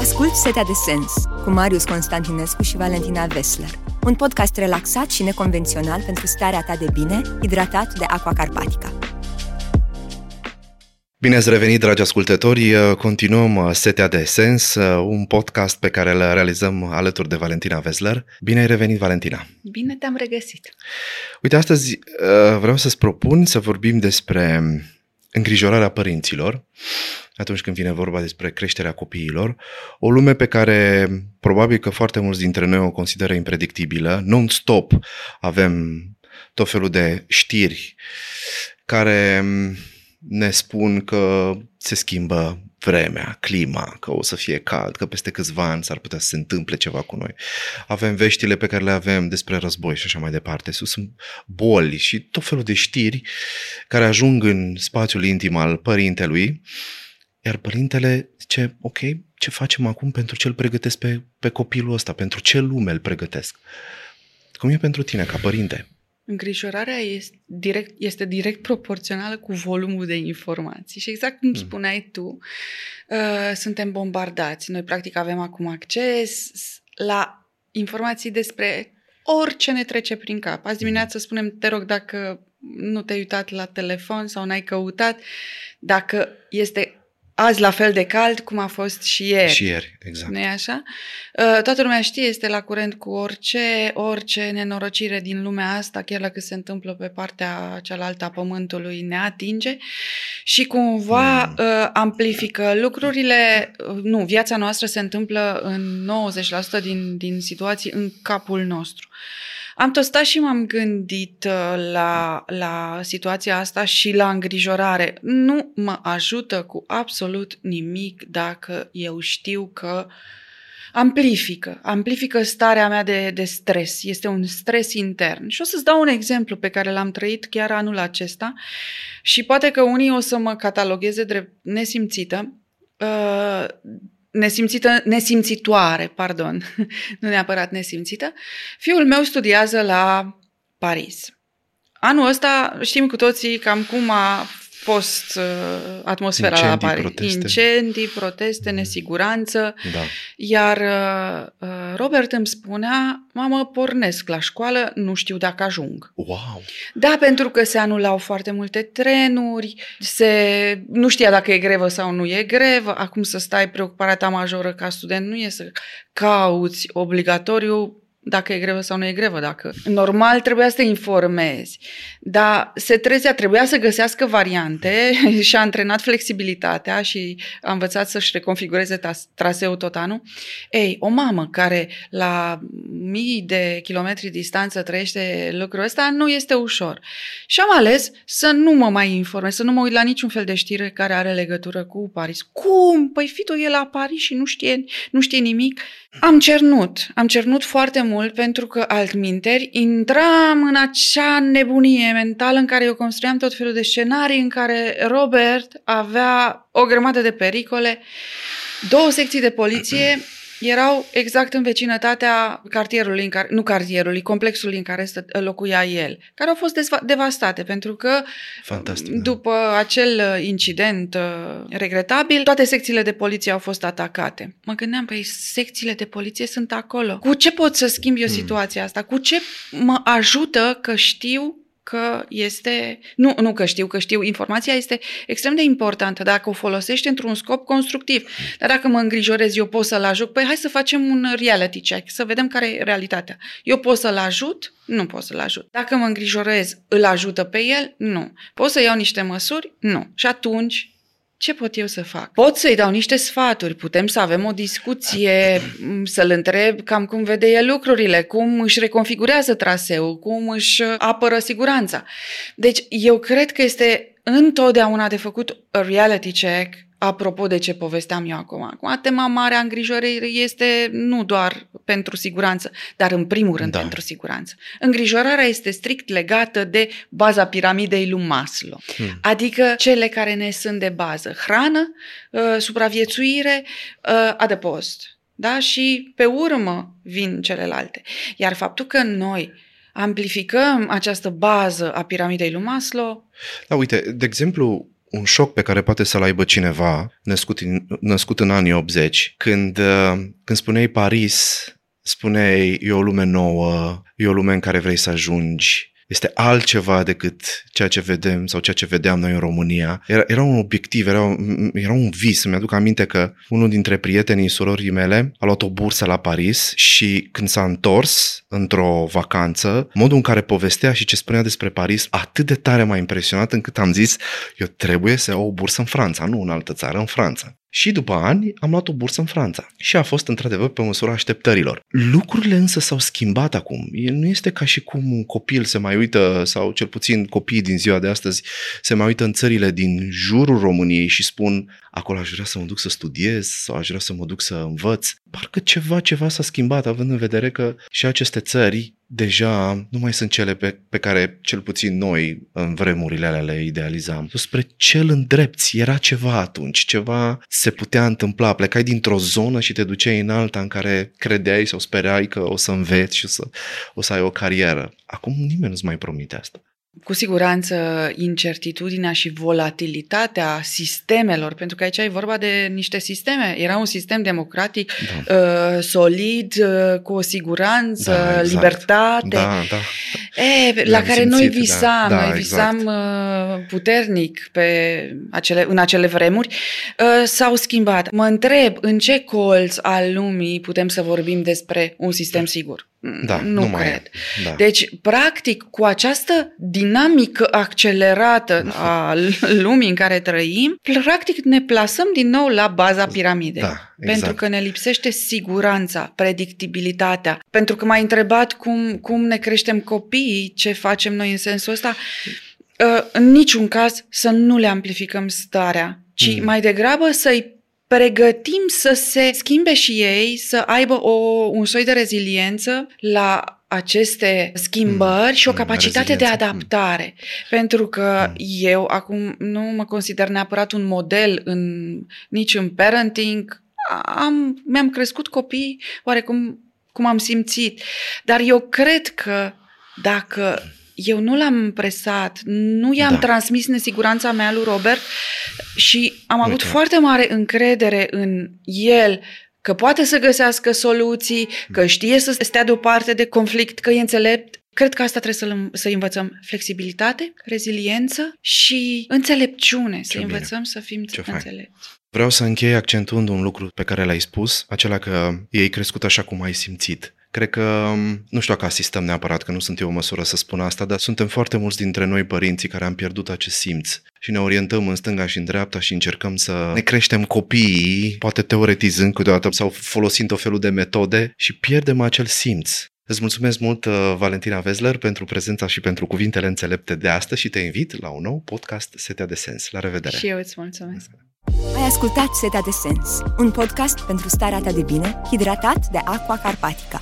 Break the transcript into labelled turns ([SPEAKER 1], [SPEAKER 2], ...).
[SPEAKER 1] Ascult Setea de Sens cu Marius Constantinescu și Valentina Vesler. Un podcast relaxat și neconvențional pentru starea ta de bine, hidratat de Aqua Carpatica.
[SPEAKER 2] Bine ați revenit, dragi ascultători! Continuăm Setea de Sens, un podcast pe care îl realizăm alături de Valentina Vesler. Bine ai revenit, Valentina!
[SPEAKER 3] Bine te-am regăsit!
[SPEAKER 2] Uite, astăzi uh, vreau să-ți propun să vorbim despre îngrijorarea părinților atunci când vine vorba despre creșterea copiilor, o lume pe care probabil că foarte mulți dintre noi o consideră impredictibilă, non-stop avem tot felul de știri care ne spun că se schimbă vremea, clima, că o să fie cald, că peste câțiva ani s-ar putea să se întâmple ceva cu noi. Avem veștile pe care le avem despre război și așa mai departe. Sunt boli și tot felul de știri care ajung în spațiul intim al părintelui iar părintele zice, ok, ce facem acum pentru ce îl pregătesc pe, pe copilul ăsta, pentru ce lume îl pregătesc? Cum e pentru tine ca părinte?
[SPEAKER 3] Îngrijorarea este direct, este direct proporțională cu volumul de informații. Și exact cum mm. spuneai tu, uh, suntem bombardați. Noi, practic, avem acum acces la informații despre orice ne trece prin cap. Azi dimineață mm. spunem, te rog, dacă nu te-ai uitat la telefon sau n-ai căutat, dacă este azi la fel de cald cum a fost și ieri.
[SPEAKER 2] Și ieri, exact.
[SPEAKER 3] nu e așa? Uh, toată lumea știe, este la curent cu orice, orice nenorocire din lumea asta, chiar dacă se întâmplă pe partea cealaltă a pământului, ne atinge și cumva mm. amplifică lucrurile. Uh, nu, viața noastră se întâmplă în 90% din, din situații în capul nostru. Am tot stat și m-am gândit uh, la, la situația asta și la îngrijorare. Nu mă ajută cu absolut nimic dacă eu știu că amplifică, amplifică starea mea de, de stres. Este un stres intern. Și o să-ți dau un exemplu pe care l-am trăit chiar anul acesta și poate că unii o să mă catalogheze drept nesimțită, uh, nesimțită, nesimțitoare, pardon, nu neapărat nesimțită, fiul meu studiază la Paris. Anul ăsta știm cu toții cam cum a fost uh, atmosfera
[SPEAKER 2] Incendii,
[SPEAKER 3] la Paris.
[SPEAKER 2] Proteste.
[SPEAKER 3] Incendii, proteste, nesiguranță.
[SPEAKER 2] Da.
[SPEAKER 3] Iar uh, uh, Robert îmi spunea, mamă, pornesc la școală, nu știu dacă ajung.
[SPEAKER 2] Wow!
[SPEAKER 3] Da, pentru că se anulau foarte multe trenuri, se nu știa dacă e grevă sau nu e grevă, acum să stai preocuparea ta majoră ca student nu e să cauți obligatoriu dacă e grevă sau nu e grevă, dacă... Normal trebuia să te informezi, dar se trezea, trebuia să găsească variante și a antrenat flexibilitatea și a învățat să-și reconfigureze traseul tot anul. Ei, o mamă care la mii de kilometri distanță trăiește lucrul ăsta nu este ușor. Și am ales să nu mă mai informez, să nu mă uit la niciun fel de știre care are legătură cu Paris. Cum? Păi fitul e la Paris și nu știe, nu știe nimic. Am cernut, am cernut foarte mult pentru că altminteri intram în acea nebunie mentală în care eu construiam tot felul de scenarii în care Robert avea o grămadă de pericole, două secții de poliție erau exact în vecinătatea cartierului, în care, nu cartierului, complexului în care stă, locuia el, care au fost dezva- devastate pentru că
[SPEAKER 2] Fantastic, da.
[SPEAKER 3] după acel uh, incident uh, regretabil, toate secțiile de poliție au fost atacate. Mă gândeam, păi secțiile de poliție sunt acolo. Cu ce pot să schimb eu situația asta? Cu ce mă ajută că știu că este, nu, nu că știu, că știu, informația este extrem de importantă dacă o folosești într-un scop constructiv. Dar dacă mă îngrijorez, eu pot să-l ajut, păi hai să facem un reality check, să vedem care e realitatea. Eu pot să-l ajut? Nu pot să-l ajut. Dacă mă îngrijorez, îl ajută pe el? Nu. Pot să iau niște măsuri? Nu. Și atunci, ce pot eu să fac? Pot să-i dau niște sfaturi, putem să avem o discuție, să-l întreb cam cum vede el lucrurile, cum își reconfigurează traseul, cum își apără siguranța. Deci eu cred că este întotdeauna de făcut a reality check Apropo de ce povesteam eu acum, acum tema mare a îngrijorării este nu doar pentru siguranță, dar în primul rând da. pentru siguranță. Îngrijorarea este strict legată de baza piramidei lui Maslow, hmm. adică cele care ne sunt de bază. Hrană, uh, supraviețuire, uh, adăpost. Da? Și pe urmă vin celelalte. Iar faptul că noi amplificăm această bază a piramidei lui Maslow...
[SPEAKER 2] Da, uite, de exemplu, un șoc pe care poate să-l aibă cineva născut în, născut în anii 80, când, uh, când spuneai Paris, spuneai e o lume nouă, e o lume în care vrei să ajungi, este altceva decât ceea ce vedem sau ceea ce vedeam noi în România. Era, era un obiectiv, era, era un vis. Îmi aduc aminte că unul dintre prietenii surorii mele a luat o bursă la Paris și când s-a întors într-o vacanță, modul în care povestea și ce spunea despre Paris atât de tare m-a impresionat încât am zis eu trebuie să iau o bursă în Franța, nu în altă țară, în Franța. Și după ani am luat o bursă în Franța și a fost într-adevăr pe măsura așteptărilor. Lucrurile însă s-au schimbat acum. Nu este ca și cum un copil se mai uită, sau cel puțin copiii din ziua de astăzi, se mai uită în țările din jurul României și spun acolo aș vrea să mă duc să studiez sau aș vrea să mă duc să învăț. Parcă ceva, ceva s-a schimbat, având în vedere că și aceste țări deja nu mai sunt cele pe, pe care cel puțin noi în vremurile alea le idealizam. Spre cel îndrepți era ceva atunci, ceva se putea întâmpla. Plecai dintr-o zonă și te duceai în alta în care credeai sau sperai că o să înveți și o să, o să ai o carieră. Acum nimeni nu-ți mai promite asta.
[SPEAKER 3] Cu siguranță incertitudinea și volatilitatea sistemelor, pentru că aici e vorba de niște sisteme. Era un sistem democratic da. uh, solid, uh, cu o siguranță, da, exact. libertate,
[SPEAKER 2] da, da.
[SPEAKER 3] E, la care simțit, noi visam, da, da, noi visam exact. uh, puternic pe acele, în acele vremuri, uh, s-au schimbat. Mă întreb în ce colț al lumii putem să vorbim despre un sistem sigur.
[SPEAKER 2] Da,
[SPEAKER 3] nu,
[SPEAKER 2] nu
[SPEAKER 3] cred.
[SPEAKER 2] Mai e. Da.
[SPEAKER 3] Deci, practic, cu această dinamică accelerată a lumii în care trăim, practic ne plasăm din nou la baza piramidei.
[SPEAKER 2] Da, exact.
[SPEAKER 3] Pentru că ne lipsește siguranța, predictibilitatea. Pentru că m-ai întrebat cum, cum ne creștem copiii, ce facem noi în sensul ăsta. Uh, în niciun caz să nu le amplificăm starea, ci mm. mai degrabă să-i pregătim să se schimbe și ei, să aibă o, un soi de reziliență la aceste schimbări mm, și o capacitate de adaptare. Mm. Pentru că mm. eu acum nu mă consider neapărat un model în nici în parenting. Am, mi-am crescut copii oarecum cum am simțit. Dar eu cred că dacă eu nu l-am presat, nu i-am da. transmis nesiguranța mea lui Robert și am avut Uite. foarte mare încredere în el că poate să găsească soluții, că știe să stea deoparte de conflict, că e înțelept. Cred că asta trebuie să, să învățăm flexibilitate, reziliență și înțelepciune, Ce să bine. învățăm să fim Ce înțelepți.
[SPEAKER 2] Vreau să închei accentuând un lucru pe care l-ai spus, acela că ei crescut așa cum ai simțit. Cred că, um, nu știu dacă asistăm neapărat, că nu sunt eu o măsură să spun asta, dar suntem foarte mulți dintre noi părinții care am pierdut acest simț și ne orientăm în stânga și în dreapta și încercăm să ne creștem copiii, poate teoretizând câteodată sau folosind o felul de metode și pierdem acel simț. Îți mulțumesc mult, uh, Valentina Vezler, pentru prezența și pentru cuvintele înțelepte de astăzi și te invit la un nou podcast Setea de Sens. La revedere!
[SPEAKER 3] Și eu îți mulțumesc!
[SPEAKER 1] Ai ascultat Setea de Sens, un podcast pentru starea ta de bine, hidratat de Aqua Carpatica.